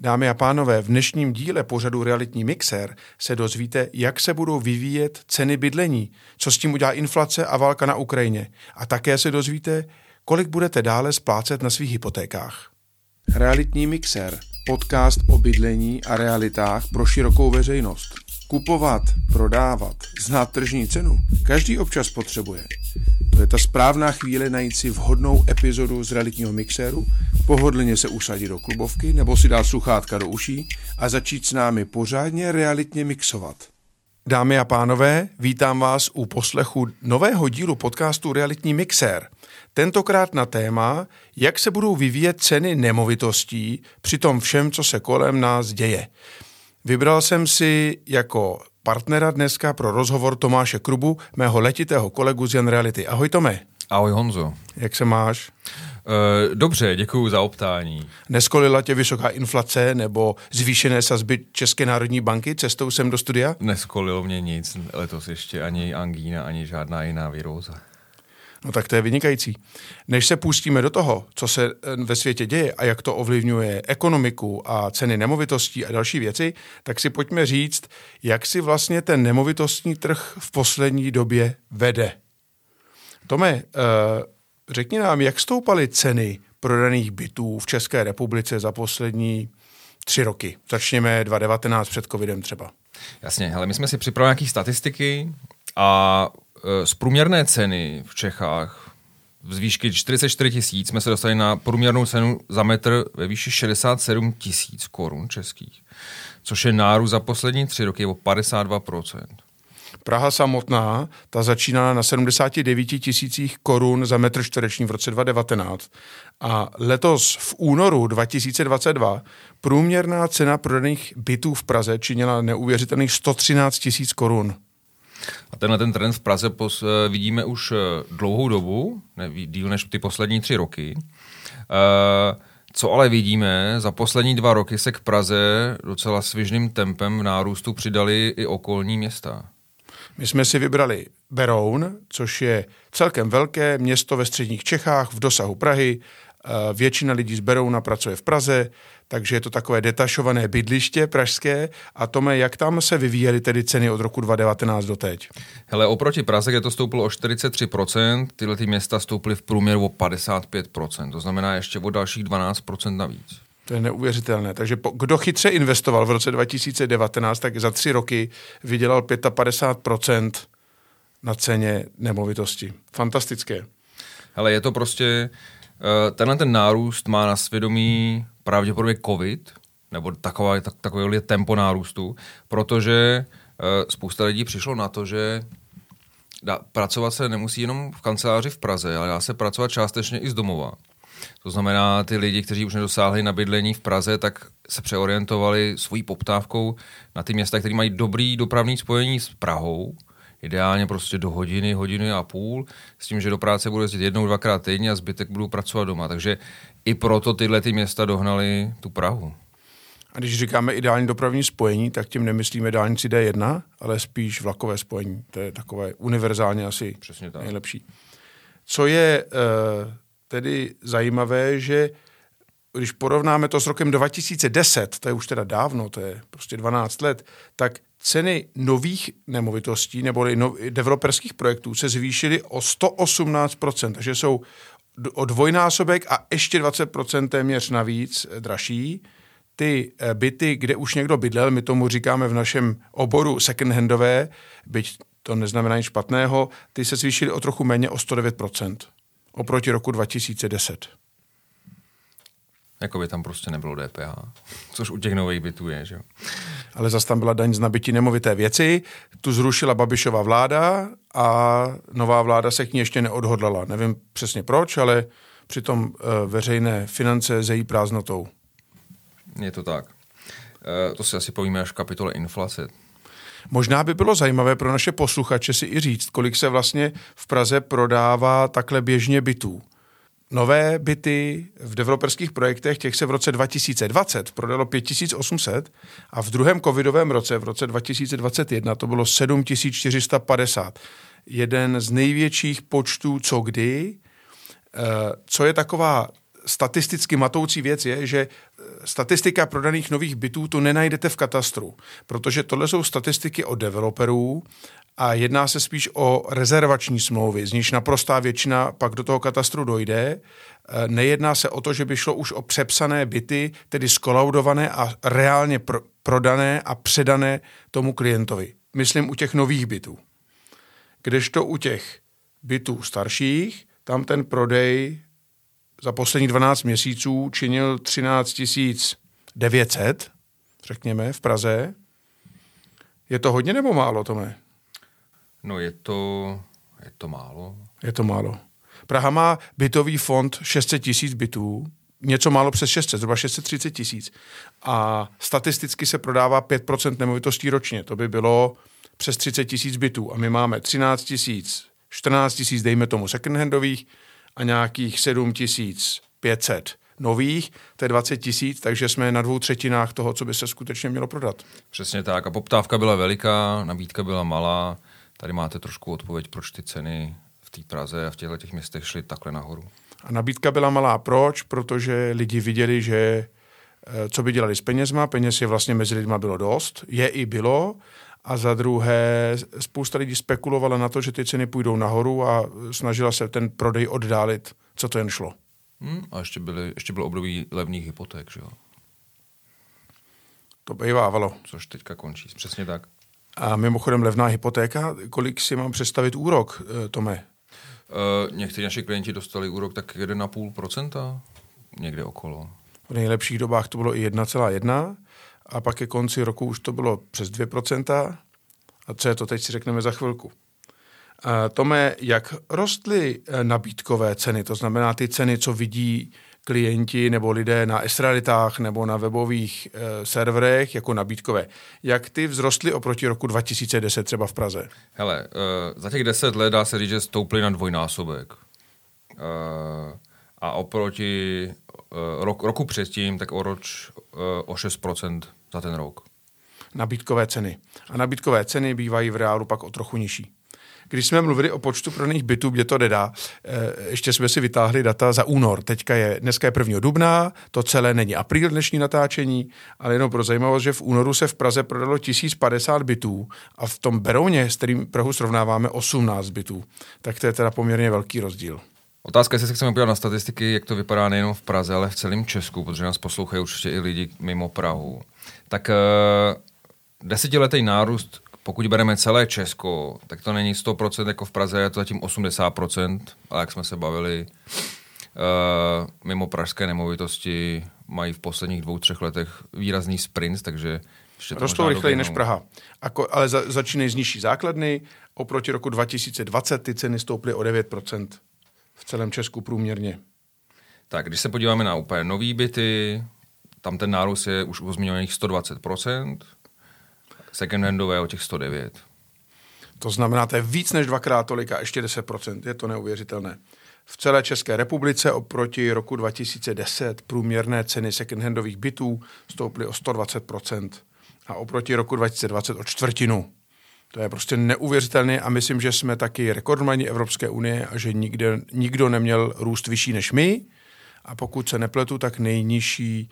Dámy a pánové, v dnešním díle pořadu Realitní mixer se dozvíte, jak se budou vyvíjet ceny bydlení, co s tím udělá inflace a válka na Ukrajině. A také se dozvíte, kolik budete dále splácet na svých hypotékách. Realitní mixer, podcast o bydlení a realitách pro širokou veřejnost. Kupovat, prodávat, znát tržní cenu, každý občas potřebuje. To je ta správná chvíle najít si vhodnou epizodu z realitního mixéru, pohodlně se usadit do klubovky nebo si dát sluchátka do uší a začít s námi pořádně realitně mixovat. Dámy a pánové, vítám vás u poslechu nového dílu podcastu Realitní mixér. Tentokrát na téma, jak se budou vyvíjet ceny nemovitostí při tom všem, co se kolem nás děje. Vybral jsem si jako partnera dneska pro rozhovor Tomáše Krubu, mého letitého kolegu z Jan Reality. Ahoj Tome. Ahoj Honzo. Jak se máš? Uh, dobře, děkuji za optání. Neskolila tě vysoká inflace nebo zvýšené sazby České národní banky cestou sem do studia? Neskolilo mě nic, letos ještě ani angína, ani žádná jiná viróza. No tak to je vynikající. Než se pustíme do toho, co se eh, ve světě děje a jak to ovlivňuje ekonomiku a ceny nemovitostí a další věci, tak si pojďme říct, jak si vlastně ten nemovitostní trh v poslední době vede. Tome, eh, řekni nám, jak stoupaly ceny prodaných bytů v České republice za poslední tři roky. Začněme 2019 před covidem třeba. Jasně, ale my jsme si připravili nějaké statistiky a z průměrné ceny v Čechách z výšky 44 tisíc jsme se dostali na průměrnou cenu za metr ve výši 67 tisíc korun českých, což je nárůst za poslední tři roky o 52%. Praha samotná, ta začíná na 79 tisících korun za metr čtvereční v roce 2019 a letos v únoru 2022 průměrná cena prodaných bytů v Praze činila neuvěřitelných 113 tisíc korun. A tenhle ten trend v Praze pos, eh, vidíme už eh, dlouhou dobu, ne, díl než ty poslední tři roky. Uh, co ale vidíme, za poslední dva roky se k Praze docela svižným tempem v nárůstu přidali i okolní města. My jsme si vybrali Beroun, což je celkem velké město ve středních Čechách v dosahu Prahy. Většina lidí z Berouna pracuje v Praze, takže je to takové detašované bydliště pražské. A Tome, jak tam se vyvíjely tedy ceny od roku 2019 do teď? Hele, oproti Praze, kde to stouplo o 43%, tyhle ty města stouply v průměru o 55%, to znamená ještě o dalších 12% navíc. To je neuvěřitelné. Takže po, kdo chytře investoval v roce 2019, tak za tři roky vydělal 55% na ceně nemovitosti. Fantastické. Ale je to prostě, tenhle ten nárůst má na svědomí pravděpodobně covid, nebo takové, tak, takové tempo nárůstu, protože uh, spousta lidí přišlo na to, že dá, pracovat se nemusí jenom v kanceláři v Praze, ale dá se pracovat částečně i z domova. To znamená, ty lidi, kteří už nedosáhli na bydlení v Praze, tak se přeorientovali svojí poptávkou na ty města, které mají dobrý dopravní spojení s Prahou, ideálně prostě do hodiny, hodiny a půl, s tím, že do práce budu jezdit jednou, dvakrát týdně a zbytek budu pracovat doma. Takže i proto tyhle ty města dohnali tu Prahu. A když říkáme ideální dopravní spojení, tak tím nemyslíme dálnici D1, ale spíš vlakové spojení. To je takové univerzálně asi Přesně tak. nejlepší. Co je uh, tedy zajímavé, že když porovnáme to s rokem 2010, to je už teda dávno, to je prostě 12 let, tak ceny nových nemovitostí nebo no, developerských projektů se zvýšily o 118%, takže jsou o dvojnásobek a ještě 20% téměř navíc dražší. Ty eh, byty, kde už někdo bydlel, my tomu říkáme v našem oboru second-handové, byť to neznamená nic špatného, ty se zvýšily o trochu méně o 109% oproti roku 2010. Jako by tam prostě nebylo DPH, což u těch nových bytů je, že jo. Ale zase tam byla daň z nabití nemovité věci, tu zrušila Babišova vláda a nová vláda se k ní ještě neodhodlala. Nevím přesně proč, ale přitom uh, veřejné finance zejí prázdnotou. Je to tak. Uh, to si asi povíme až v kapitole inflace. Možná by bylo zajímavé pro naše posluchače si i říct, kolik se vlastně v Praze prodává takhle běžně bytů. Nové byty v developerských projektech, těch se v roce 2020 prodalo 5800 a v druhém covidovém roce, v roce 2021, to bylo 7450. Jeden z největších počtů co kdy. Eh, co je taková statisticky matoucí věc je, že statistika prodaných nových bytů tu nenajdete v katastru, protože tohle jsou statistiky od developerů a jedná se spíš o rezervační smlouvy, z níž naprostá většina pak do toho katastru dojde. Eh, nejedná se o to, že by šlo už o přepsané byty, tedy skolaudované a reálně pr- prodané a předané tomu klientovi. Myslím u těch nových bytů. Kdežto u těch bytů starších, tam ten prodej za poslední 12 měsíců činil 13 900, řekněme, v Praze. Je to hodně nebo málo, Tome? No je to, je to málo. Je to málo. Praha má bytový fond 600 tisíc bytů, něco málo přes 600, zhruba 630 tisíc. A statisticky se prodává 5% nemovitostí ročně. To by bylo přes 30 tisíc bytů. A my máme 13 tisíc, 14 tisíc, dejme tomu, secondhandových a nějakých 7 tisíc 500 nových, to je 20 tisíc, takže jsme na dvou třetinách toho, co by se skutečně mělo prodat. Přesně tak. A poptávka byla veliká, nabídka byla malá. Tady máte trošku odpověď, proč ty ceny v té Praze a v těchto těch městech šly takhle nahoru. A nabídka byla malá. Proč? Protože lidi viděli, že eh, co by dělali s penězma, peněz je vlastně mezi lidma bylo dost, je i bylo, a za druhé spousta lidí spekulovala na to, že ty ceny půjdou nahoru a snažila se ten prodej oddálit, co to jen šlo. Hmm, a ještě, byly, ještě bylo období levných hypoték, že jo? To bývávalo. Což teďka končí, přesně tak. A mimochodem levná hypotéka, kolik si mám představit úrok, eh, Tome? Uh, někteří naši klienti dostali úrok tak 1,5%, někde okolo. V nejlepších dobách to bylo i 1,1 a pak ke konci roku už to bylo přes 2%. A co je to, teď si řekneme za chvilku. A Tome, jak rostly eh, nabídkové ceny, to znamená ty ceny, co vidí klienti nebo lidé na esrealitách nebo na webových e, serverech jako nabídkové. Jak ty vzrostly oproti roku 2010 třeba v Praze? Hele, e, za těch deset let dá se říct, že stouply na dvojnásobek. E, a oproti e, rok, roku předtím, tak o roč e, o 6% za ten rok. Nabídkové ceny. A nabídkové ceny bývají v reálu pak o trochu nižší. Když jsme mluvili o počtu prodaných bytů, kde to nedá, eh, ještě jsme si vytáhli data za únor. Teďka je, dneska je 1. dubna, to celé není apríl dnešní natáčení, ale jenom pro zajímavost, že v únoru se v Praze prodalo 1050 bytů a v tom Berouně, s kterým Prahu srovnáváme, 18 bytů. Tak to je teda poměrně velký rozdíl. Otázka, jestli se chceme podívat na statistiky, jak to vypadá nejenom v Praze, ale v celém Česku, protože nás poslouchají určitě i lidi mimo Prahu. Tak uh, desetiletý nárůst pokud bereme celé Česko, tak to není 100% jako v Praze, je to zatím 80%, ale jak jsme se bavili, uh, mimo pražské nemovitosti mají v posledních dvou, třech letech výrazný sprint, takže ještě Rostou rychleji než Praha. Ako, ale za, začínají z nižší základny. Oproti roku 2020 ty ceny stouply o 9% v celém Česku průměrně. Tak, když se podíváme na úplně nové byty, tam ten nárůst je už u zmiňovaných 120%, secondhandové o těch 109. To znamená, to je víc než dvakrát tolik a ještě 10%. Je to neuvěřitelné. V celé České republice oproti roku 2010 průměrné ceny secondhandových bytů stouply o 120% a oproti roku 2020 o čtvrtinu. To je prostě neuvěřitelné a myslím, že jsme taky rekordmani Evropské unie a že nikde, nikdo neměl růst vyšší než my. A pokud se nepletu, tak nejnižší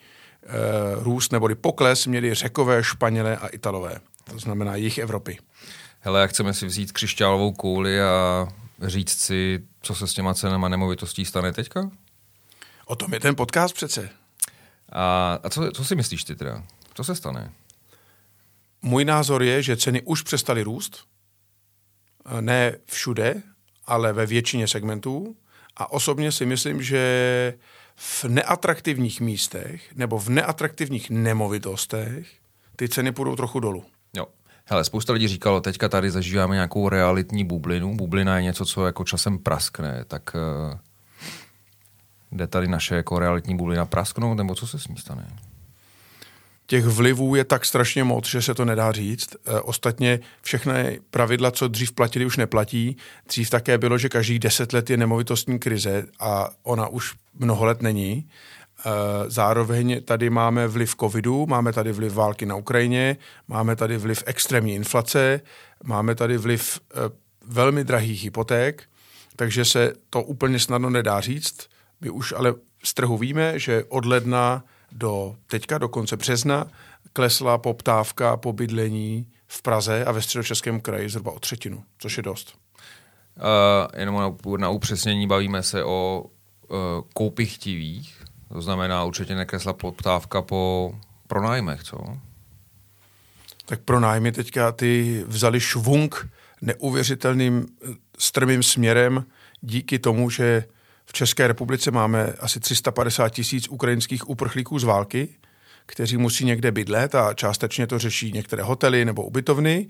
růst neboli pokles měli řekové, Španělé a Italové to znamená jich Evropy. Hele, jak chceme si vzít křišťálovou kouli a říct si, co se s těma cenama nemovitostí stane teďka? O tom je ten podcast přece. A, a co, co si myslíš ty teda? Co se stane? Můj názor je, že ceny už přestaly růst. Ne všude, ale ve většině segmentů. A osobně si myslím, že v neatraktivních místech nebo v neatraktivních nemovitostech ty ceny půjdou trochu dolů. Jo. Hele, spousta lidí říkalo, teďka tady zažíváme nějakou realitní bublinu. Bublina je něco, co jako časem praskne, tak uh, jde tady naše jako realitní bublina prasknout, nebo co se s ní stane? Těch vlivů je tak strašně moc, že se to nedá říct. E, ostatně všechny pravidla, co dřív platili, už neplatí. Dřív také bylo, že každý deset let je nemovitostní krize a ona už mnoho let není. Eh, zároveň tady máme vliv covidu, máme tady vliv války na Ukrajině, máme tady vliv extrémní inflace, máme tady vliv eh, velmi drahých hypoték, takže se to úplně snadno nedá říct. My už ale z trhu víme, že od ledna do teďka, do konce března, klesla poptávka po bydlení v Praze a ve středočeském kraji zhruba o třetinu, což je dost. Uh, jenom na, na upřesnění bavíme se o uh, koupy chtivých, to znamená určitě nekresla poptávka po pronájmech, co? Tak pronájmy teďka ty vzali švung neuvěřitelným eh, strmým směrem díky tomu, že v České republice máme asi 350 tisíc ukrajinských uprchlíků z války, kteří musí někde bydlet a částečně to řeší některé hotely nebo ubytovny.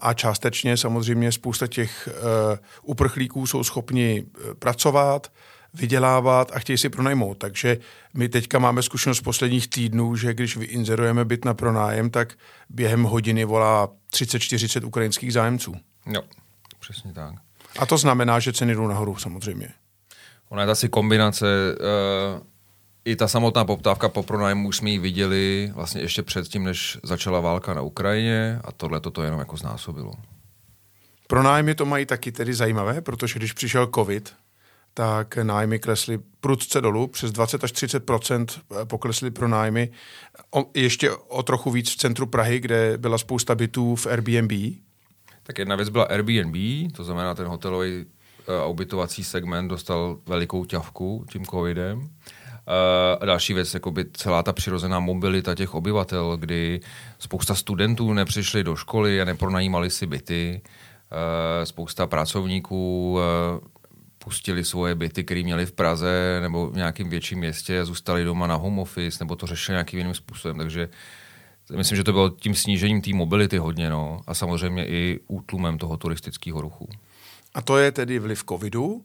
A částečně samozřejmě spousta těch eh, uprchlíků jsou schopni eh, pracovat, vydělávat a chtějí si pronajmout. Takže my teďka máme zkušenost z posledních týdnů, že když vyinzerujeme byt na pronájem, tak během hodiny volá 30-40 ukrajinských zájemců. Jo, přesně tak. A to znamená, že ceny jdou nahoru samozřejmě. Ona je asi kombinace, uh, i ta samotná poptávka po pronájmu už jsme ji viděli vlastně ještě předtím, než začala válka na Ukrajině a tohle to jenom jako znásobilo. Pronájmy to mají taky tedy zajímavé, protože když přišel covid, tak nájmy klesly prudce dolů, přes 20 až 30% poklesly pro nájmy. O, ještě o trochu víc v centru Prahy, kde byla spousta bytů v Airbnb. Tak jedna věc byla Airbnb, to znamená ten hotelový a ubytovací segment dostal velikou ťavku tím covidem. A další věc, jako by celá ta přirozená mobilita těch obyvatel, kdy spousta studentů nepřišli do školy a nepronajímali si byty, spousta pracovníků pustili svoje byty, které měli v Praze nebo v nějakém větším městě a zůstali doma na home office nebo to řešili nějakým jiným způsobem. Takže myslím, že to bylo tím snížením té mobility hodně no, a samozřejmě i útlumem toho turistického ruchu. A to je tedy vliv covidu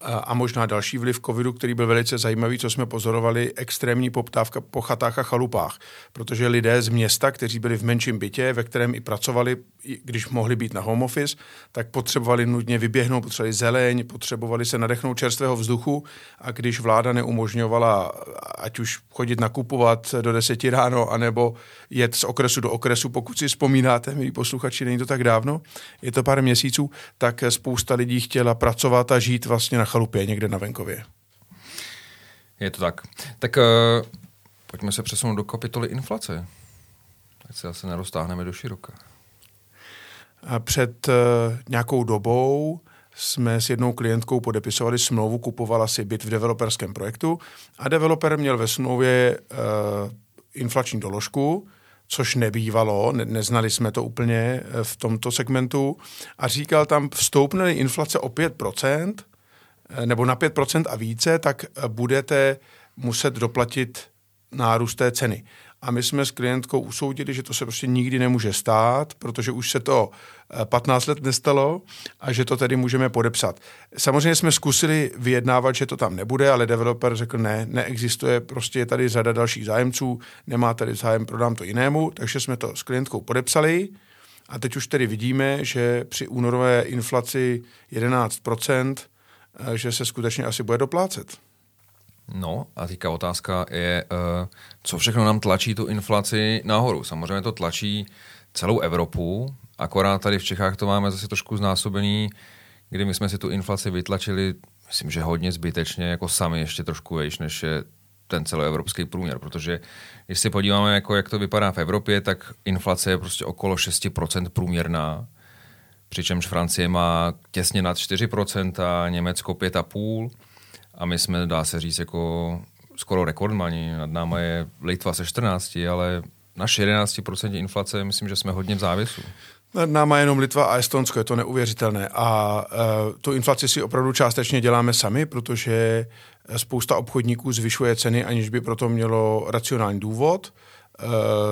a možná další vliv covidu, který byl velice zajímavý, co jsme pozorovali, extrémní poptávka po chatách a chalupách, protože lidé z města, kteří byli v menším bytě, ve kterém i pracovali, když mohli být na home office, tak potřebovali nutně vyběhnout, potřebovali zeleň, potřebovali se nadechnout čerstvého vzduchu. A když vláda neumožňovala, ať už chodit nakupovat do deseti ráno, anebo jet z okresu do okresu, pokud si vzpomínáte, milí posluchači, není to tak dávno, je to pár měsíců, tak spousta lidí chtěla pracovat a žít vlastně na chalupě někde na venkově. Je to tak. Tak uh, pojďme se přesunout do kapitoly inflace. Ať se zase neroztáhneme do široka. A před uh, nějakou dobou jsme s jednou klientkou podepisovali smlouvu, kupovala si byt v developerském projektu a developer měl ve smlouvě uh, inflační doložku, což nebývalo, ne, neznali jsme to úplně v tomto segmentu a říkal tam, vstoupne inflace o 5%, Eh, nebo na 5% a více, tak eh, budete muset doplatit nárůst té ceny. A my jsme s klientkou usoudili, že to se prostě nikdy nemůže stát, protože už se to 15 eh, let nestalo a že to tedy můžeme podepsat. Samozřejmě jsme zkusili vyjednávat, že to tam nebude, ale developer řekl ne, neexistuje, prostě je tady řada dalších zájemců, nemá tady zájem, prodám to jinému, takže jsme to s klientkou podepsali a teď už tedy vidíme, že při únorové inflaci 11 že se skutečně asi bude doplácet. No a teďka otázka je, eh, co všechno nám tlačí tu inflaci nahoru. Samozřejmě to tlačí celou Evropu, akorát tady v Čechách to máme zase trošku znásobený, kdy my jsme si tu inflaci vytlačili, myslím, že hodně zbytečně, jako sami ještě trošku vejš, než je ten celoevropský průměr, protože když si podíváme, jako jak to vypadá v Evropě, tak inflace je prostě okolo 6% průměrná, přičemž Francie má těsně nad 4%, Německo 5,5% a my jsme, dá se říct, jako skoro rekordmani. Nad náma je Litva se 14, ale naše 11% inflace, myslím, že jsme hodně v závěsu. Nad náma jenom Litva a Estonsko, je to neuvěřitelné. A uh, tu inflaci si opravdu částečně děláme sami, protože spousta obchodníků zvyšuje ceny, aniž by proto mělo racionální důvod. Eh,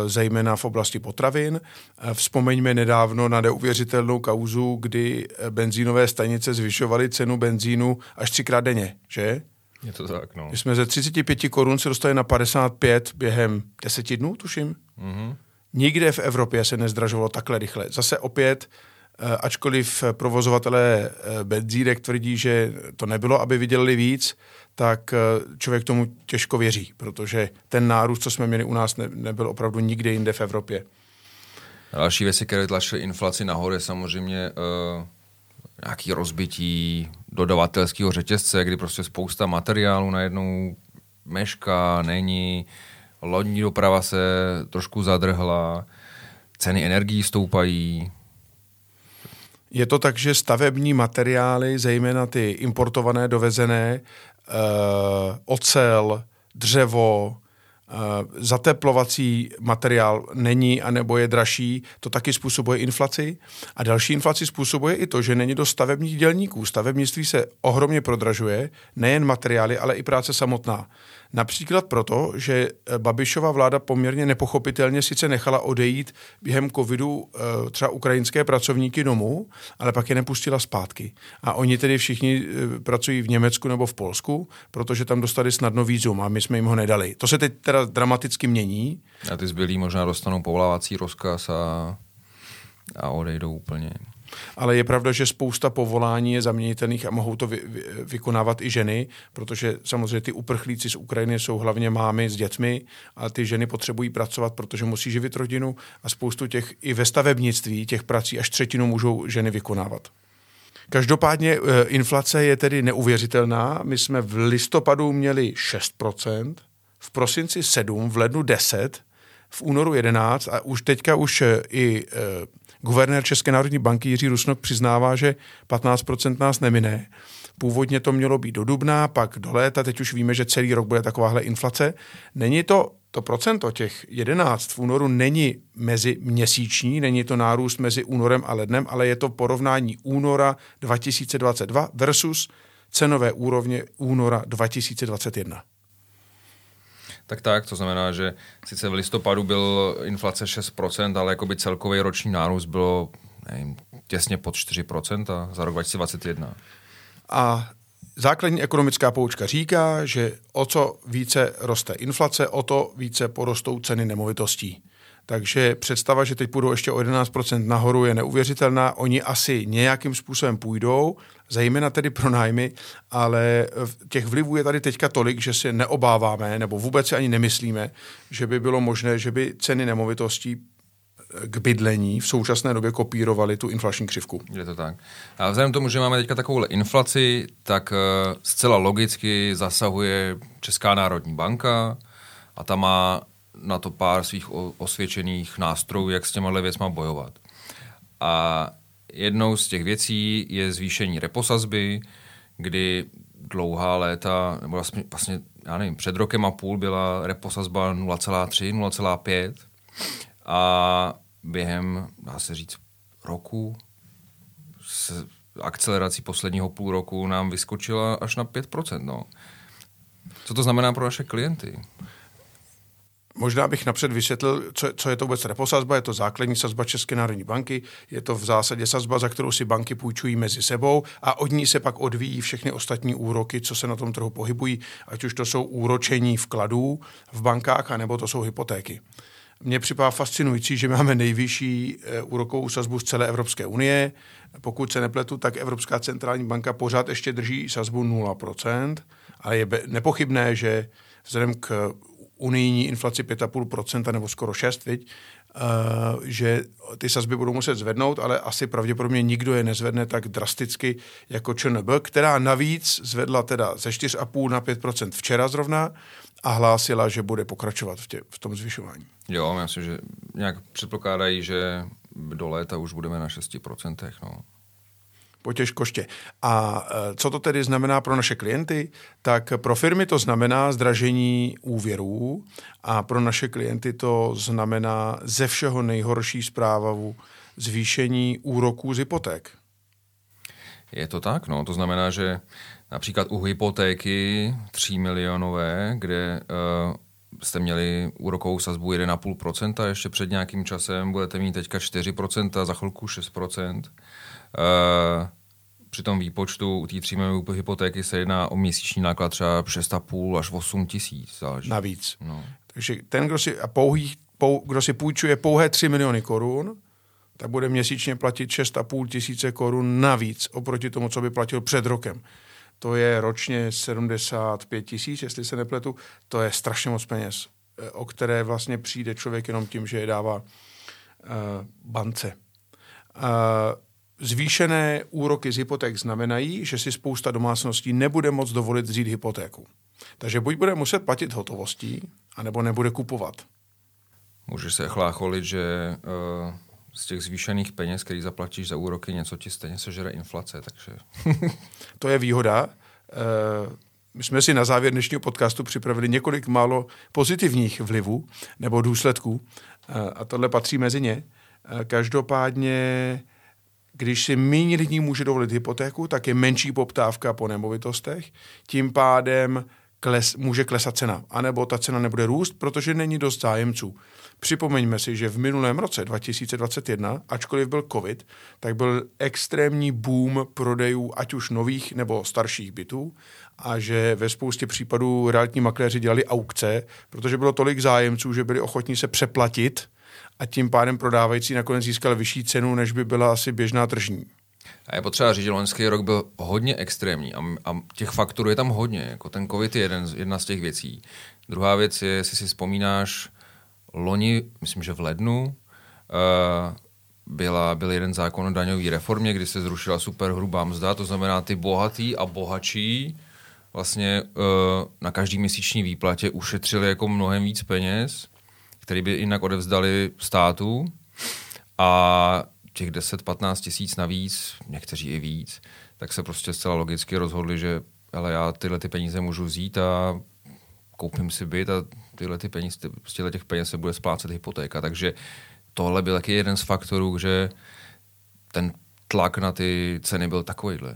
zejména v oblasti potravin. Eh, vzpomeňme nedávno na neuvěřitelnou kauzu, kdy eh, benzínové stanice zvyšovaly cenu benzínu až třikrát denně, že? Je to tak, no. My jsme ze 35 korun se dostali na 55 během deseti dnů, tuším. Mm-hmm. Nikde v Evropě se nezdražovalo takhle rychle. Zase opět ačkoliv provozovatelé benzínek tvrdí, že to nebylo, aby vydělali víc, tak eh, člověk tomu těžko věří, protože ten nárůst, co jsme měli u nás, ne, nebyl opravdu nikde jinde v Evropě. Další věci, které tlačily inflaci nahoru, je samozřejmě uh, nějaký rozbití dodavatelského řetězce, kdy prostě spousta materiálu najednou mešká, není, lodní doprava se trošku zadrhla, ceny energií stoupají. Je to tak, že stavební materiály, zejména ty importované, dovezené, uh, ocel, dřevo, zateplovací materiál není anebo je dražší, to taky způsobuje inflaci. A další inflaci způsobuje i to, že není do stavebních dělníků. Stavebnictví se ohromně prodražuje, nejen materiály, ale i práce samotná. Například proto, že eh, Babišova vláda poměrně nepochopitelně sice nechala odejít během covidu eh, třeba ukrajinské pracovníky domů, ale pak je nepustila zpátky. A oni tedy všichni eh, pracují v Německu nebo v Polsku, protože tam dostali snadno vízum a my jsme jim ho nedali. To se teď teda dramaticky mění. A ty zbylí možná dostanou povolávací rozkaz a, a odejdou úplně. Ale je pravda, že spousta povolání je zaměnitelných a mohou to vy, vy, vykonávat i ženy, protože samozřejmě ty uprchlíci z Ukrajiny jsou hlavně mámy s dětmi a ty ženy potřebují pracovat, protože musí živit rodinu a spoustu těch i ve stavebnictví těch prací až třetinu můžou ženy vykonávat. Každopádně e, inflace je tedy neuvěřitelná. My jsme v listopadu měli 6%, v prosinci 7, v lednu 10, v únoru 11 a už teďka už e, i e, Guvernér České národní banky Jiří Rusnok přiznává, že 15% nás nemine. Původně to mělo být do dubna, pak do léta, teď už víme, že celý rok bude takováhle inflace. Není to to procento těch 11 v únoru není mezi měsíční, není to nárůst mezi únorem a lednem, ale je to porovnání února 2022 versus cenové úrovně února 2021. Tak tak, to znamená, že sice v listopadu byl inflace 6%, ale jakoby celkový roční nárůst bylo nevím, těsně pod 4% za rok 2021. A základní ekonomická poučka říká, že o co více roste inflace, o to více porostou ceny nemovitostí. Takže představa, že teď půjdou ještě o 11% nahoru, je neuvěřitelná. Oni asi nějakým způsobem půjdou, zejména tedy pro nájmy, ale těch vlivů je tady teďka tolik, že si neobáváme, nebo vůbec si ani nemyslíme, že by bylo možné, že by ceny nemovitostí k bydlení v současné době kopírovali tu inflační křivku. Je to tak. A vzhledem k tomu, že máme teďka takovou inflaci, tak eh, zcela logicky zasahuje Česká národní banka a ta má na to pár svých osvědčených nástrojů, jak s těma věcma bojovat. A jednou z těch věcí je zvýšení reposazby, kdy dlouhá léta, nebo vlastně, vlastně já nevím, před rokem a půl byla reposazba 0,3, 0,5 a během, dá se říct, roku s akcelerací posledního půl roku nám vyskočila až na 5%. No. Co to znamená pro naše klienty? Možná bych napřed vysvětlil, co, co je to vůbec reposazba. Je to základní sazba České národní banky. Je to v zásadě sazba, za kterou si banky půjčují mezi sebou a od ní se pak odvíjí všechny ostatní úroky, co se na tom trhu pohybují, ať už to jsou úročení vkladů v bankách, anebo to jsou hypotéky. Mně připadá fascinující, že máme nejvyšší eh, úrokovou sazbu z celé Evropské unie. Pokud se nepletu, tak Evropská centrální banka pořád ještě drží sazbu 0%, ale je nepochybné, že vzhledem k unijní inflaci 5,5% nebo skoro 6, viď? Uh, že ty sazby budou muset zvednout, ale asi pravděpodobně nikdo je nezvedne tak drasticky jako ČNB, která navíc zvedla teda ze 4,5 na 5% včera zrovna a hlásila, že bude pokračovat v, tě, v tom zvyšování. Jo, myslím, že nějak předpokládají, že do léta už budeme na 6%. No potěž koště. A e, co to tedy znamená pro naše klienty? Tak pro firmy to znamená zdražení úvěrů a pro naše klienty to znamená ze všeho nejhorší zprávu zvýšení úroků z hypoték. Je to tak, no. To znamená, že například u hypotéky 3 milionové, kde uh, jste měli úrokovou sazbu 1,5%, ještě před nějakým časem budete mít teďka 4%, za chvilku 6%. Uh, při tom výpočtu u té tříjmenové hypotéky se jedná o měsíční náklad třeba 6,5 až 8 tisíc. Navíc. No. Takže ten, kdo si, a pouhý, pou, kdo si půjčuje pouhé 3 miliony korun, tak bude měsíčně platit 6,5 tisíce korun navíc oproti tomu, co by platil před rokem. To je ročně 75 tisíc, jestli se nepletu. To je strašně moc peněz, eh, o které vlastně přijde člověk jenom tím, že je dává uh, bance. Uh, zvýšené úroky z hypoték znamenají, že si spousta domácností nebude moct dovolit vzít hypotéku. Takže buď bude muset platit hotovostí, anebo nebude kupovat. Můžeš se chlácholit, že uh, z těch zvýšených peněz, který zaplatíš za úroky, něco ti stejně sežere inflace, takže... to je výhoda. Uh, my jsme si na závěr dnešního podcastu připravili několik málo pozitivních vlivů nebo důsledků uh, a tohle patří mezi ně. Uh, každopádně když si méně lidí může dovolit hypotéku, tak je menší poptávka po nemovitostech, tím pádem kles, může klesat cena, anebo ta cena nebude růst, protože není dost zájemců. Připomeňme si, že v minulém roce 2021, ačkoliv byl covid, tak byl extrémní boom prodejů ať už nových nebo starších bytů. A že ve spoustě případů realitní makléři dělali aukce, protože bylo tolik zájemců, že byli ochotní se přeplatit a tím pádem prodávající nakonec získal vyšší cenu, než by byla asi běžná tržní. A je potřeba říct, že loňský rok byl hodně extrémní a, a těch faktorů je tam hodně. Jako ten covid je jeden, jedna z těch věcí. Druhá věc je, jestli si vzpomínáš, loni, myslím, že v lednu, uh, byla, byl jeden zákon o daňové reformě, kdy se zrušila super hrubá mzda, to znamená ty bohatý a bohatší vlastně uh, na každý měsíční výplatě ušetřili jako mnohem víc peněz, který by jinak odevzdali státu a těch 10-15 tisíc navíc, někteří i víc, tak se prostě zcela logicky rozhodli, že ale já tyhle ty peníze můžu vzít a koupím si byt a tyhle ty peníze, z těchto těch peněz se bude splácet hypotéka. Takže tohle byl taky jeden z faktorů, že ten tlak na ty ceny byl takovýhle.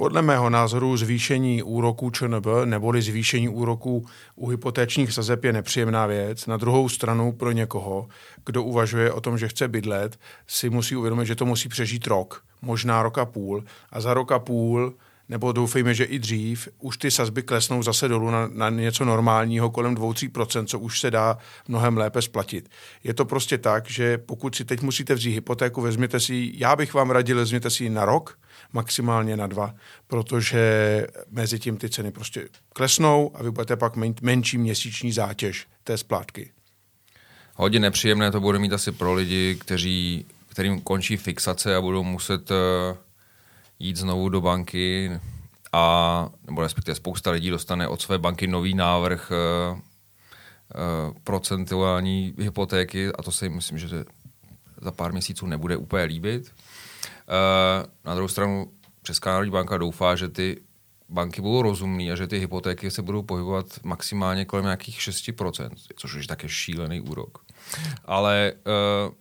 Podle mého názoru zvýšení úroků ČNB neboli zvýšení úroků u hypotéčních sazeb je nepříjemná věc. Na druhou stranu pro někoho, kdo uvažuje o tom, že chce bydlet, si musí uvědomit, že to musí přežít rok, možná rok a půl. A za rok a půl nebo doufejme, že i dřív, už ty sazby klesnou zase dolů na, na něco normálního kolem 2-3%, co už se dá mnohem lépe splatit. Je to prostě tak, že pokud si teď musíte vzít hypotéku, vezměte si, já bych vám radil, vezměte si ji na rok, maximálně na dva, protože mezi tím ty ceny prostě klesnou a vy budete pak men, menší měsíční zátěž té splátky. Hodně nepříjemné to bude mít asi pro lidi, kteří, kterým končí fixace a budou muset uh jít znovu do banky a, nebo respektive spousta lidí dostane od své banky nový návrh uh, uh, procentuální hypotéky a to si myslím, že za pár měsíců nebude úplně líbit. Uh, na druhou stranu Česká národní banka doufá, že ty banky budou rozumný a že ty hypotéky se budou pohybovat maximálně kolem nějakých 6%, což je také šílený úrok. Ale... Uh,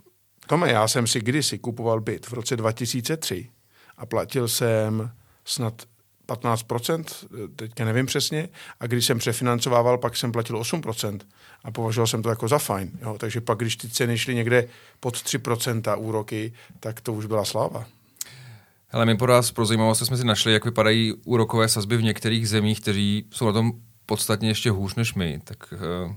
Tome, já jsem si kdysi kupoval byt v roce 2003 a platil jsem snad 15%, teďka nevím přesně, a když jsem přefinancovával, pak jsem platil 8% a považoval jsem to jako za fajn. Jo? Takže pak, když ty ceny šly někde pod 3% úroky, tak to už byla sláva. Hele, my po nás pro zajímavost jsme si našli, jak vypadají úrokové sazby v některých zemích, kteří jsou na tom podstatně ještě hůř než my. Tak uh,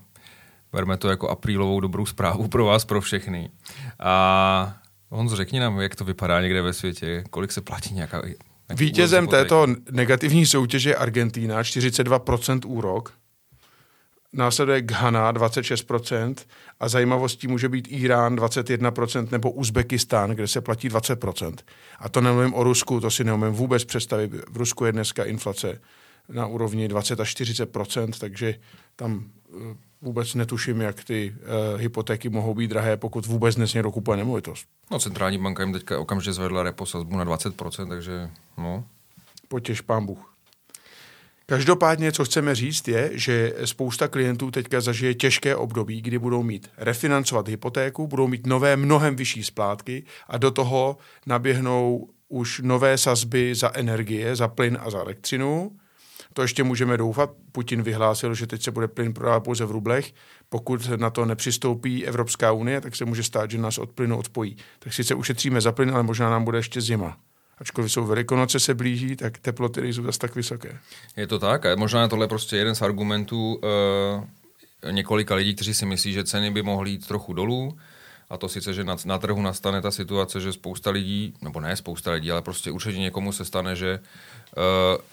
berme to jako aprílovou dobrou zprávu pro vás, pro všechny. A Honzo, řekni nám, jak to vypadá někde ve světě, kolik se platí nějaká... Vítězem této negativní soutěže je Argentína, 42% úrok. Následuje Ghana 26% a zajímavostí může být Irán 21% nebo Uzbekistán, kde se platí 20%. A to nemluvím o Rusku, to si neumím vůbec představit. V Rusku je dneska inflace na úrovni 20 až 40% takže tam eh, vůbec netuším, jak ty uh, hypotéky mohou být drahé, pokud vůbec dnes někdo kupuje nemovitost. No, centrální banka jim teďka okamžitě zvedla repo sazbu na 20%, takže no. Potěž pán Bůh. Každopádně, co chceme říct, je, že spousta klientů teďka zažije těžké období, kdy budou mít refinancovat hypotéku, budou mít nové, mnohem vyšší splátky a do toho naběhnou už nové sazby za energie, za plyn a za elektřinu to ještě můžeme doufat. Putin vyhlásil, že teď se bude plyn prodávat pouze v rublech. Pokud na to nepřistoupí Evropská unie, tak se může stát, že nás od plynu odpojí. Tak sice ušetříme za plyn, ale možná nám bude ještě zima. Ačkoliv jsou velikonoce se blíží, tak teploty nejsou zase tak vysoké. Je to tak a možná tohle je prostě jeden z argumentů uh, několika lidí, kteří si myslí, že ceny by mohly jít trochu dolů, a to sice, že na, na trhu nastane ta situace, že spousta lidí, nebo ne spousta lidí, ale prostě určitě někomu se stane, že uh,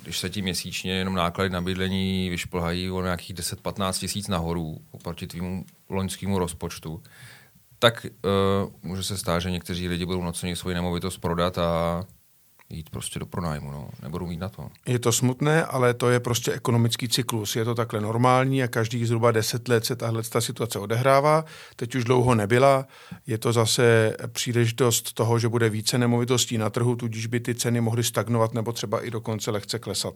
když se ti měsíčně jenom náklady na bydlení vyšplhají o nějakých 10-15 tisíc nahoru oproti tvýmu loňskému rozpočtu, tak uh, může se stát, že někteří lidi budou nuceni svoji nemovitost prodat a jít prostě do pronájmu, no. nebudou mít na to. Je to smutné, ale to je prostě ekonomický cyklus. Je to takhle normální a každý zhruba deset let se tahle ta situace odehrává. Teď už dlouho nebyla. Je to zase příležitost toho, že bude více nemovitostí na trhu, tudíž by ty ceny mohly stagnovat nebo třeba i dokonce lehce klesat.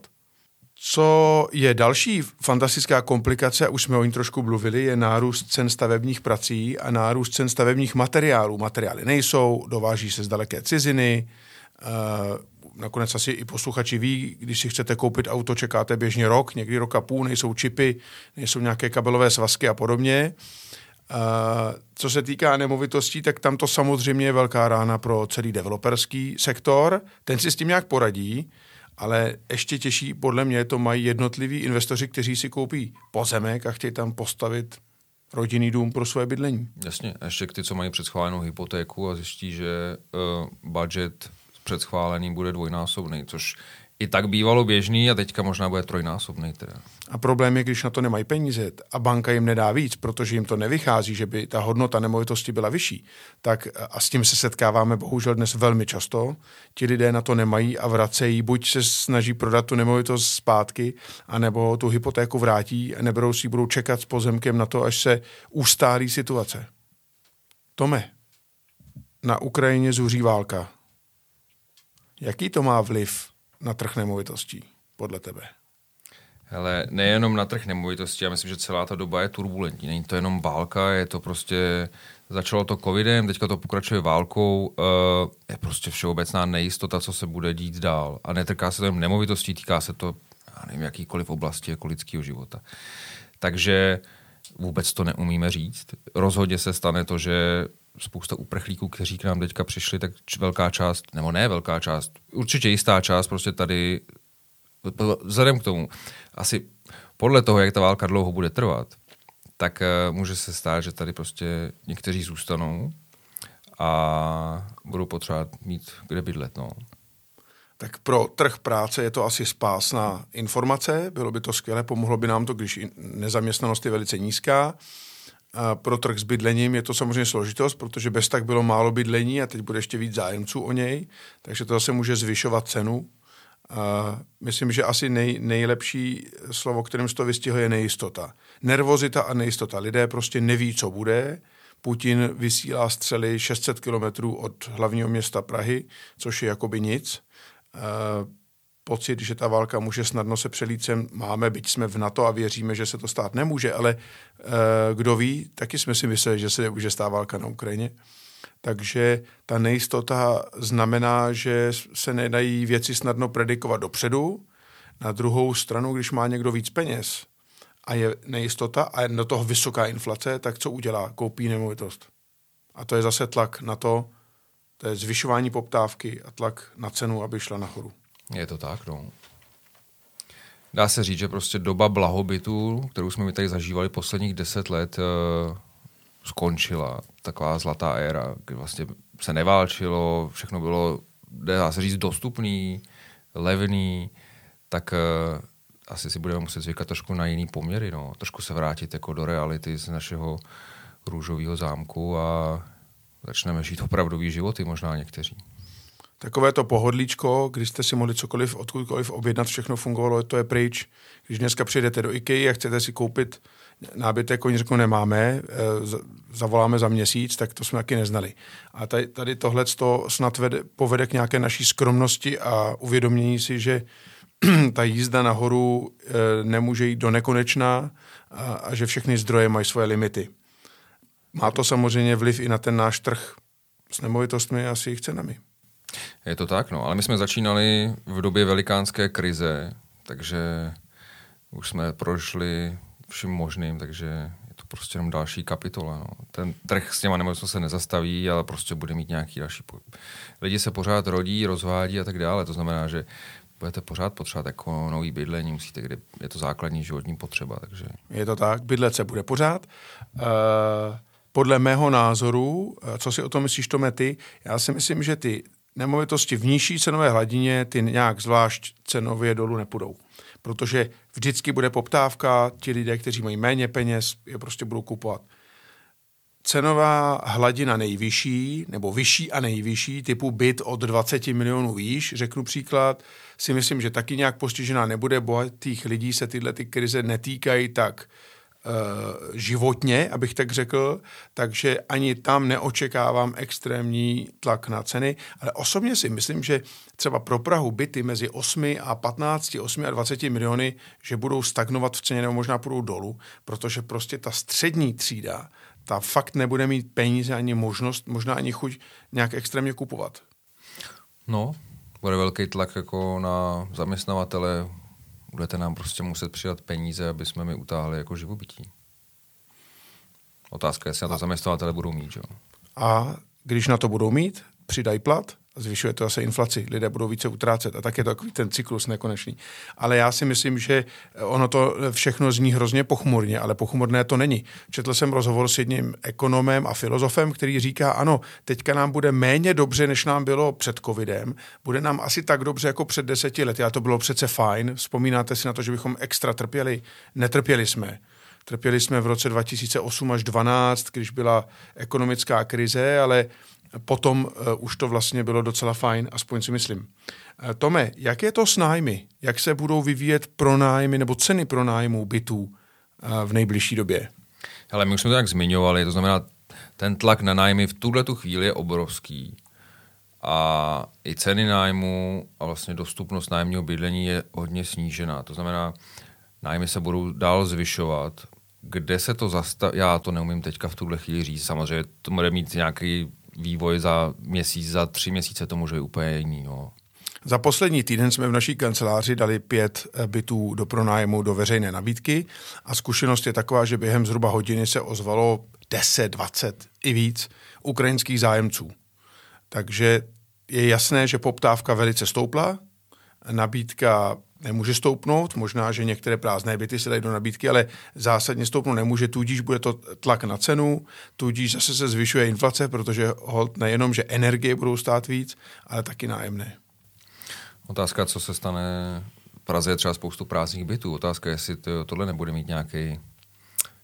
Co je další fantastická komplikace, už jsme o ní trošku mluvili, je nárůst cen stavebních prací a nárůst cen stavebních materiálů. Materiály nejsou, dováží se z daleké ciziny, nakonec asi i posluchači ví, když si chcete koupit auto, čekáte běžně rok, někdy rok a půl, nejsou čipy, nejsou nějaké kabelové svazky a podobně. Uh, co se týká nemovitostí, tak tam to samozřejmě je velká rána pro celý developerský sektor. Ten si s tím nějak poradí, ale ještě těžší podle mě to mají jednotliví investoři, kteří si koupí pozemek a chtějí tam postavit rodinný dům pro své bydlení. Jasně, ještě ty, co mají předschválenou hypotéku a zjistí, že uh, budget před schválením bude dvojnásobný, což i tak bývalo běžný a teďka možná bude trojnásobný. Teda. A problém je, když na to nemají peníze a banka jim nedá víc, protože jim to nevychází, že by ta hodnota nemovitosti byla vyšší, tak a s tím se setkáváme bohužel dnes velmi často. Ti lidé na to nemají a vracejí, buď se snaží prodat tu nemovitost zpátky, anebo tu hypotéku vrátí a neberou si, budou čekat s pozemkem na to, až se ustálí situace. Tome, na Ukrajině zuří válka. Jaký to má vliv na trh nemovitostí, podle tebe? Ale nejenom na trh nemovitostí, já myslím, že celá ta doba je turbulentní. Není to jenom válka, je to prostě, začalo to covidem, teďka to pokračuje válkou, uh, je prostě všeobecná nejistota, co se bude dít dál. A netýká se to jen nemovitostí, týká se to, já nevím, jakýkoliv oblasti jako lidského života. Takže vůbec to neumíme říct. Rozhodně se stane to, že spousta uprchlíků, kteří k nám teďka přišli, tak velká část, nebo ne velká část, určitě jistá část prostě tady, vzhledem k tomu, asi podle toho, jak ta válka dlouho bude trvat, tak uh, může se stát, že tady prostě někteří zůstanou a budou potřebovat mít kde bydlet. No. Tak pro trh práce je to asi spásná informace, bylo by to skvělé, pomohlo by nám to, když nezaměstnanost je velice nízká. Pro trh s bydlením je to samozřejmě složitost, protože bez tak bylo málo bydlení a teď bude ještě víc zájemců o něj, takže to zase může zvyšovat cenu. A myslím, že asi nej, nejlepší slovo, kterým se to vystihl, je nejistota. Nervozita a nejistota. Lidé prostě neví, co bude. Putin vysílá střely 600 kilometrů od hlavního města Prahy, což je jakoby nic. A pocit, že ta válka může snadno se přelít sem, máme, byť jsme v NATO a věříme, že se to stát nemůže, ale uh, kdo ví, taky jsme si mysleli, že se nemůže stát válka na Ukrajině. Takže ta nejistota znamená, že se nedají věci snadno predikovat dopředu. Na druhou stranu, když má někdo víc peněz a je nejistota a je do toho vysoká inflace, tak co udělá? Koupí nemovitost. A to je zase tlak na to, to je zvyšování poptávky a tlak na cenu, aby šla nahoru. Je to tak, no. Dá se říct, že prostě doba blahobytu, kterou jsme mi tady zažívali posledních deset let, uh, skončila. Taková zlatá éra, kdy vlastně se neválčilo, všechno bylo, dá se říct, dostupný, levný, tak uh, asi si budeme muset zvykat trošku na jiný poměry, no. Trošku se vrátit jako do reality z našeho růžového zámku a začneme žít opravdový životy možná někteří takové to pohodlíčko, když jste si mohli cokoliv, odkudkoliv objednat, všechno fungovalo, to je pryč. Když dneska přijdete do IKEA a chcete si koupit nábytek, oni řeknou nemáme, eh, zavoláme za měsíc, tak to jsme taky neznali. A tady, tady tohle snad vede, povede k nějaké naší skromnosti a uvědomění si, že ta jízda nahoru eh, nemůže jít do nekonečna a, a že všechny zdroje mají svoje limity. Má to samozřejmě vliv i na ten náš trh s nemovitostmi a s jejich cenami. Je to tak, no. Ale my jsme začínali v době velikánské krize, takže už jsme prošli vším možným, takže je to prostě jenom další kapitola. No. Ten trh s těma nemovitostmi se nezastaví, ale prostě bude mít nějaký další... Po... Lidi se pořád rodí, rozvádí a tak dále. To znamená, že budete pořád potřebovat jako nový bydlení, musíte, kdy je to základní životní potřeba. Takže... Je to tak, bydlet se bude pořád. Uh, podle mého názoru, eh, co si o tom myslíš, Tome, ty, já si myslím, že ty nemovitosti v nižší cenové hladině ty nějak zvlášť cenově dolů nepůjdou. Protože vždycky bude poptávka, ti lidé, kteří mají méně peněz, je prostě budou kupovat. cenová hladina nejvyšší, nebo vyšší a nejvyšší, typu byt od 20 milionů výš, řeknu příklad, si myslím, že taky nějak postižená nebude. Bohatých lidí se tyhle ty krize netýkají tak životně, abych tak řekl, takže ani tam neočekávám extrémní tlak na ceny, ale osobně si myslím, že třeba pro Prahu byty mezi 8 a 15, 8 a 20 miliony, že budou stagnovat v ceně nebo možná půjdou dolů, protože prostě ta střední třída ta fakt nebude mít peníze ani možnost, možná ani chuť nějak extrémně kupovat. No, bude velký tlak jako na zaměstnavatele, budete nám prostě muset přidat peníze, aby jsme mi utáhli jako živobytí. Otázka je, jestli na to zaměstnavatele budou mít. Že? A když na to budou mít, přidají plat, zvyšuje to zase inflaci, lidé budou více utrácet a tak je to takový ten cyklus nekonečný. Ale já si myslím, že ono to všechno zní hrozně pochmurně, ale pochmurné to není. Četl jsem rozhovor s jedním ekonomem a filozofem, který říká, ano, teďka nám bude méně dobře, než nám bylo před covidem, bude nám asi tak dobře jako před deseti lety a to bylo přece fajn. Vzpomínáte si na to, že bychom extra trpěli? Netrpěli jsme. Trpěli jsme v roce 2008 až 2012, když byla ekonomická krize, ale potom uh, už to vlastně bylo docela fajn, aspoň si myslím. Uh, Tome, jak je to s nájmy? Jak se budou vyvíjet pronájmy nebo ceny pronájmů bytů uh, v nejbližší době? Ale my už jsme to tak zmiňovali, to znamená, ten tlak na nájmy v tuhle tu chvíli je obrovský. A i ceny nájmu a vlastně dostupnost nájemního bydlení je hodně snížená. To znamená, nájmy se budou dál zvyšovat. Kde se to zastaví? Já to neumím teďka v tuhle chvíli říct. Samozřejmě to bude mít nějaký vývoj za měsíc, za tři měsíce to může být úplně jiný. No. Za poslední týden jsme v naší kanceláři dali pět eh, bytů do pronájmu do veřejné nabídky a zkušenost je taková, že během zhruba hodiny se ozvalo 10, 20 i víc ukrajinských zájemců. Takže je jasné, že poptávka velice stoupla, nabídka nemůže stoupnout, možná, že některé prázdné byty se dají do nabídky, ale zásadně stoupnout nemůže, tudíž bude to tlak na cenu, tudíž zase se zvyšuje inflace, protože hold nejenom, že energie budou stát víc, ale taky nájemné. Otázka, co se stane v Praze je třeba spoustu prázdných bytů. Otázka je, jestli to, tohle nebude mít nějaký,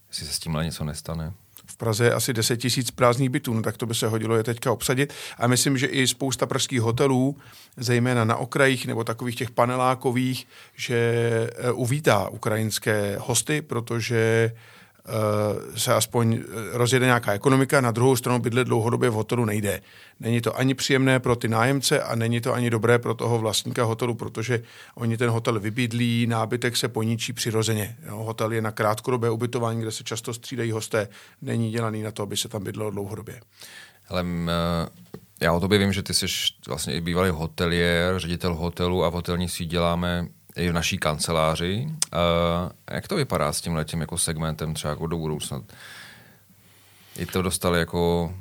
jestli se s tímhle něco nestane. V Praze je asi 10 tisíc prázdných bytů, no tak to by se hodilo je teďka obsadit. A myslím, že i spousta pražských hotelů, zejména na okrajích nebo takových těch panelákových, že eh, uvítá ukrajinské hosty, protože se aspoň eh, rozjede nějaká ekonomika, na druhou stranu bydlet dlouhodobě v hotelu nejde. Není to ani příjemné pro ty nájemce a není to ani dobré pro toho vlastníka hotelu, protože oni ten hotel vybydlí, nábytek se poničí přirozeně. Jo, hotel je na krátkodobé ubytování, kde se často střídají hosté, není dělaný na to, aby se tam bydlelo dlouhodobě. Ale eh, já o tobě vím, že ty jsi vlastně i bývalý hotelier, ředitel hotelu a v hotelnictví děláme i v naší kanceláři. Uh, jak to vypadá s tím letím jako segmentem třeba jako do budoucna? I to dostali jako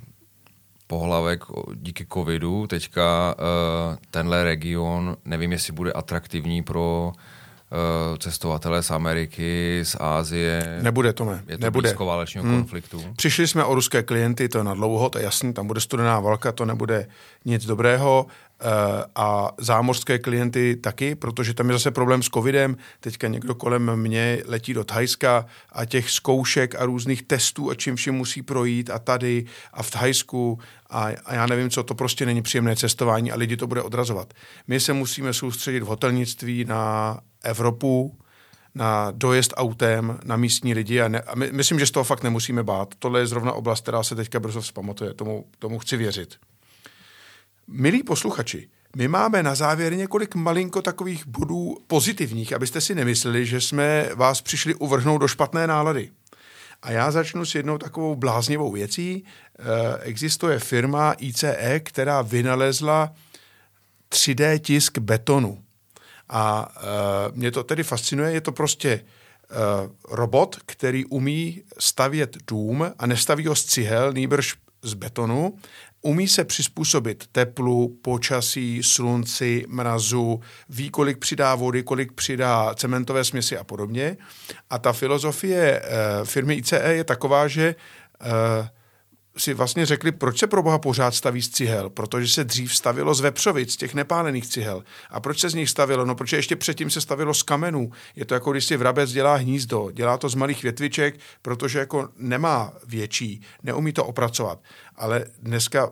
pohlavek díky covidu. Teďka uh, tenhle region, nevím, jestli bude atraktivní pro uh, cestovatele z Ameriky, z Ázie. Nebude to, ne. Je to Nebude. blízko válečního hmm. konfliktu. Přišli jsme o ruské klienty, to je na dlouho, to je jasný, tam bude studená válka, to nebude nic dobrého. Eh, a zámořské klienty taky, protože tam je zase problém s covidem. Teďka někdo kolem mě letí do Thajska a těch zkoušek a různých testů a čím vším musí projít a tady a v Thajsku a, a já nevím co, to prostě není příjemné cestování a lidi to bude odrazovat. My se musíme soustředit v hotelnictví na Evropu, na dojezd autem, na místní lidi a, ne, a my, myslím, že z toho fakt nemusíme bát. Tohle je zrovna oblast, která se teďka brzo vzpamatuje, tomu, tomu chci věřit. Milí posluchači, my máme na závěr několik malinko takových bodů pozitivních, abyste si nemysleli, že jsme vás přišli uvrhnout do špatné nálady. A já začnu s jednou takovou bláznivou věcí. Eh, existuje firma ICE, která vynalezla 3D tisk betonu. A eh, mě to tedy fascinuje, je to prostě eh, robot, který umí stavět dům a nestaví ho z cihel, nýbrž z betonu umí se přizpůsobit teplu, počasí, slunci, mrazu, ví, kolik přidá vody, kolik přidá cementové směsi a podobně. A ta filozofie e, firmy ICE je taková, že e, si vlastně řekli, proč se pro boha pořád staví z cihel, protože se dřív stavilo z vepřovic, z těch nepálených cihel. A proč se z nich stavilo? No, protože ještě předtím se stavilo z kamenů. Je to jako když si vrabec dělá hnízdo, dělá to z malých větviček, protože jako nemá větší, neumí to opracovat. Ale dneska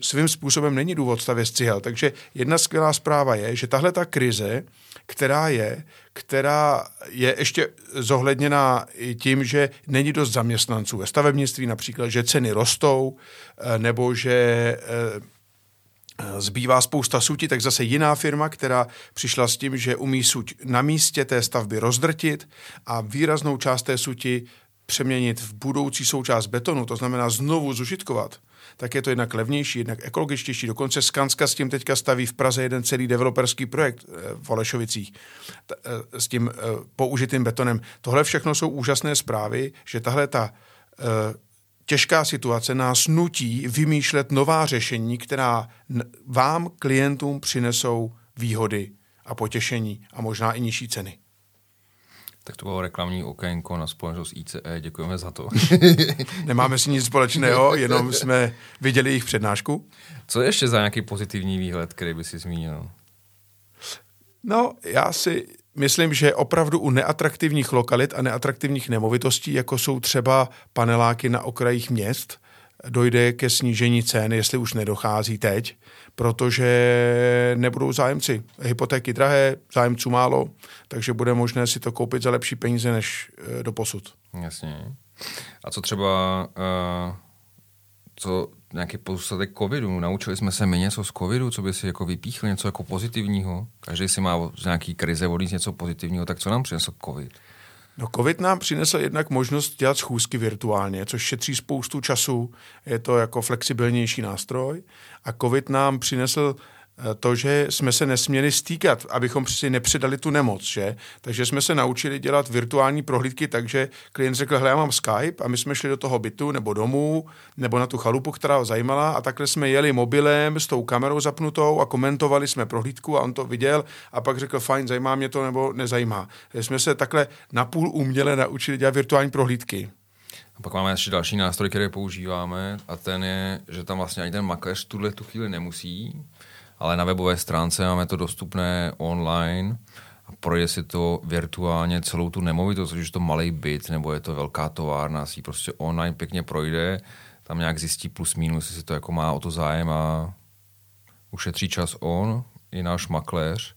svým způsobem není důvod stavět z cihel. Takže jedna skvělá zpráva je, že tahle ta krize, která je, která je ještě zohledněna i tím, že není dost zaměstnanců ve stavebnictví, například, že ceny rostou, eh, nebo že eh, zbývá spousta sutí, tak zase jiná firma, která přišla s tím, že umí suť na místě té stavby rozdrtit a výraznou část té suti přeměnit v budoucí součást betonu, to znamená znovu zužitkovat, tak je to jednak levnější, jednak ekologičtější. Dokonce Skanska s tím teďka staví v Praze jeden celý developerský projekt eh, v Olešovicích eh, s tím eh, použitým betonem. Tohle všechno jsou úžasné zprávy, že tahle ta těžká situace nás nutí vymýšlet nová řešení, která vám, klientům, přinesou výhody a potěšení a možná i nižší ceny. Tak to bylo reklamní okénko na společnost ICE, děkujeme za to. Nemáme si nic společného, jenom jsme viděli jejich přednášku. Co je ještě za nějaký pozitivní výhled, který by si zmínil? No, já si myslím, že opravdu u neatraktivních lokalit a neatraktivních nemovitostí, jako jsou třeba paneláky na okrajích měst, dojde ke snížení cen, jestli už nedochází teď, protože nebudou zájemci. Hypotéky drahé, zájemců málo, takže bude možné si to koupit za lepší peníze než eh, do posud. Jasně. A co třeba, uh, co nějaký pozůstatek covidu? Naučili jsme se my něco z covidu, co by si jako vypíchl, něco jako pozitivního? Každý si má z nějaký krize odníst něco pozitivního, tak co nám přinesl covid? No COVID nám přinesl jednak možnost dělat schůzky virtuálně, což šetří spoustu času, je to jako flexibilnější nástroj. A COVID nám přinesl to, že jsme se nesměli stýkat, abychom si nepředali tu nemoc, že? Takže jsme se naučili dělat virtuální prohlídky, takže klient řekl, hele, já mám Skype a my jsme šli do toho bytu nebo domů nebo na tu chalupu, která ho zajímala a takhle jsme jeli mobilem s tou kamerou zapnutou a komentovali jsme prohlídku a on to viděl a pak řekl, fajn, zajímá mě to nebo nezajímá. Takže jsme se takhle napůl uměle naučili dělat virtuální prohlídky. A pak máme ještě další nástroj, který používáme a ten je, že tam vlastně ani ten makléř tuhle tu chvíli nemusí, ale na webové stránce máme to dostupné online a projde si to virtuálně celou tu nemovitost, když je to malý byt nebo je to velká továrna, si prostě online pěkně projde, tam nějak zjistí plus minus, jestli to jako má o to zájem a ušetří čas on i náš makléř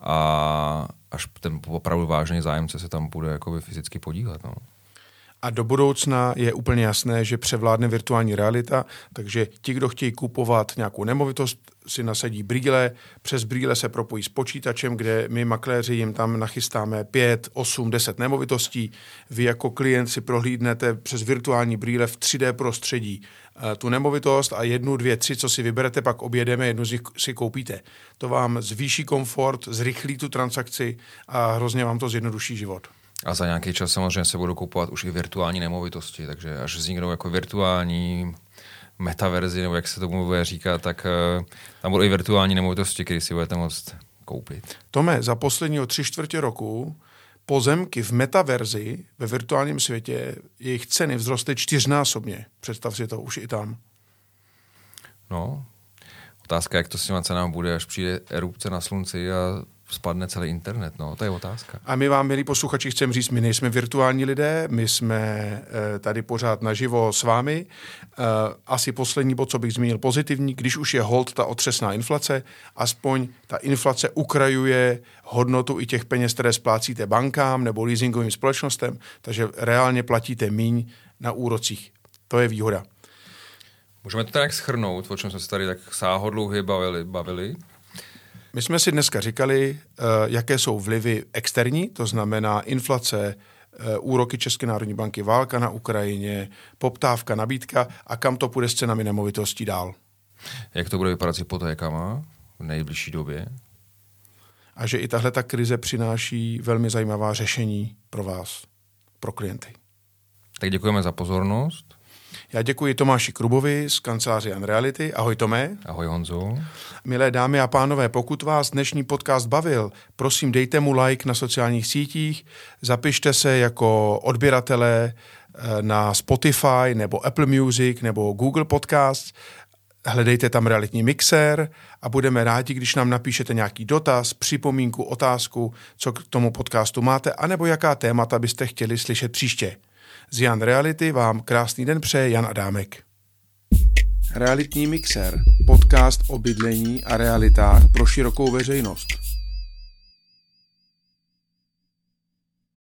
a až ten opravdu vážný zájemce se tam bude jakoby fyzicky podílet. No. A do budoucna je úplně jasné, že převládne virtuální realita, takže ti, kdo chtějí kupovat nějakou nemovitost, si nasadí brýle, přes brýle se propojí s počítačem, kde my makléři jim tam nachystáme 5, 8, 10 nemovitostí. Vy jako klient si prohlídnete přes virtuální brýle v 3D prostředí eh, tu nemovitost a jednu, dvě, tři, co si vyberete, pak objedeme, jednu z nich si koupíte. To vám zvýší komfort, zrychlí tu transakci a hrozně vám to zjednoduší život. A za nějaký čas samozřejmě se budou kupovat už i virtuální nemovitosti, takže až vzniknou jako virtuální metaverzi, nebo jak se tomu bude říkat, tak uh, tam budou i virtuální nemovitosti, které si budete moct koupit. Tome, za posledního tři čtvrtě roku pozemky v metaverzi ve virtuálním světě, jejich ceny vzrostly čtyřnásobně. Představ si to už i tam. No, otázka, jak to s těma cenami bude, až přijde erupce na slunci a spadne celý internet, no, to je otázka. A my vám, milí posluchači, chceme říct, my nejsme virtuální lidé, my jsme e, tady pořád naživo s vámi. E, asi poslední bod, co bych zmínil pozitivní, když už je hold ta otřesná inflace, aspoň ta inflace ukrajuje hodnotu i těch peněz, které splácíte bankám nebo leasingovým společnostem, takže reálně platíte míň na úrocích. To je výhoda. Můžeme to tak schrnout, o čem jsme se tady tak sáhodlouhy bavili. bavili. My jsme si dneska říkali, eh, jaké jsou vlivy externí, to znamená inflace, eh, úroky České národní banky, válka na Ukrajině, poptávka, nabídka a kam to půjde s cenami nemovitostí dál. Jak to bude vypadat s hypotékama v nejbližší době? A že i tahle ta krize přináší velmi zajímavá řešení pro vás, pro klienty. Tak děkujeme za pozornost. Já děkuji Tomáši Krubovi z kanceláře Unreality. Ahoj Tome. Ahoj Honzo. Milé dámy a pánové, pokud vás dnešní podcast bavil, prosím dejte mu like na sociálních sítích, zapište se jako odběratelé na Spotify nebo Apple Music nebo Google Podcast. Hledejte tam realitní mixér a budeme rádi, když nám napíšete nějaký dotaz, připomínku, otázku, co k tomu podcastu máte, anebo jaká témata byste chtěli slyšet příště. Z Jan Reality vám krásný den přeje Jan Adámek. Realitní mixer, podcast o bydlení a realitách pro širokou veřejnost.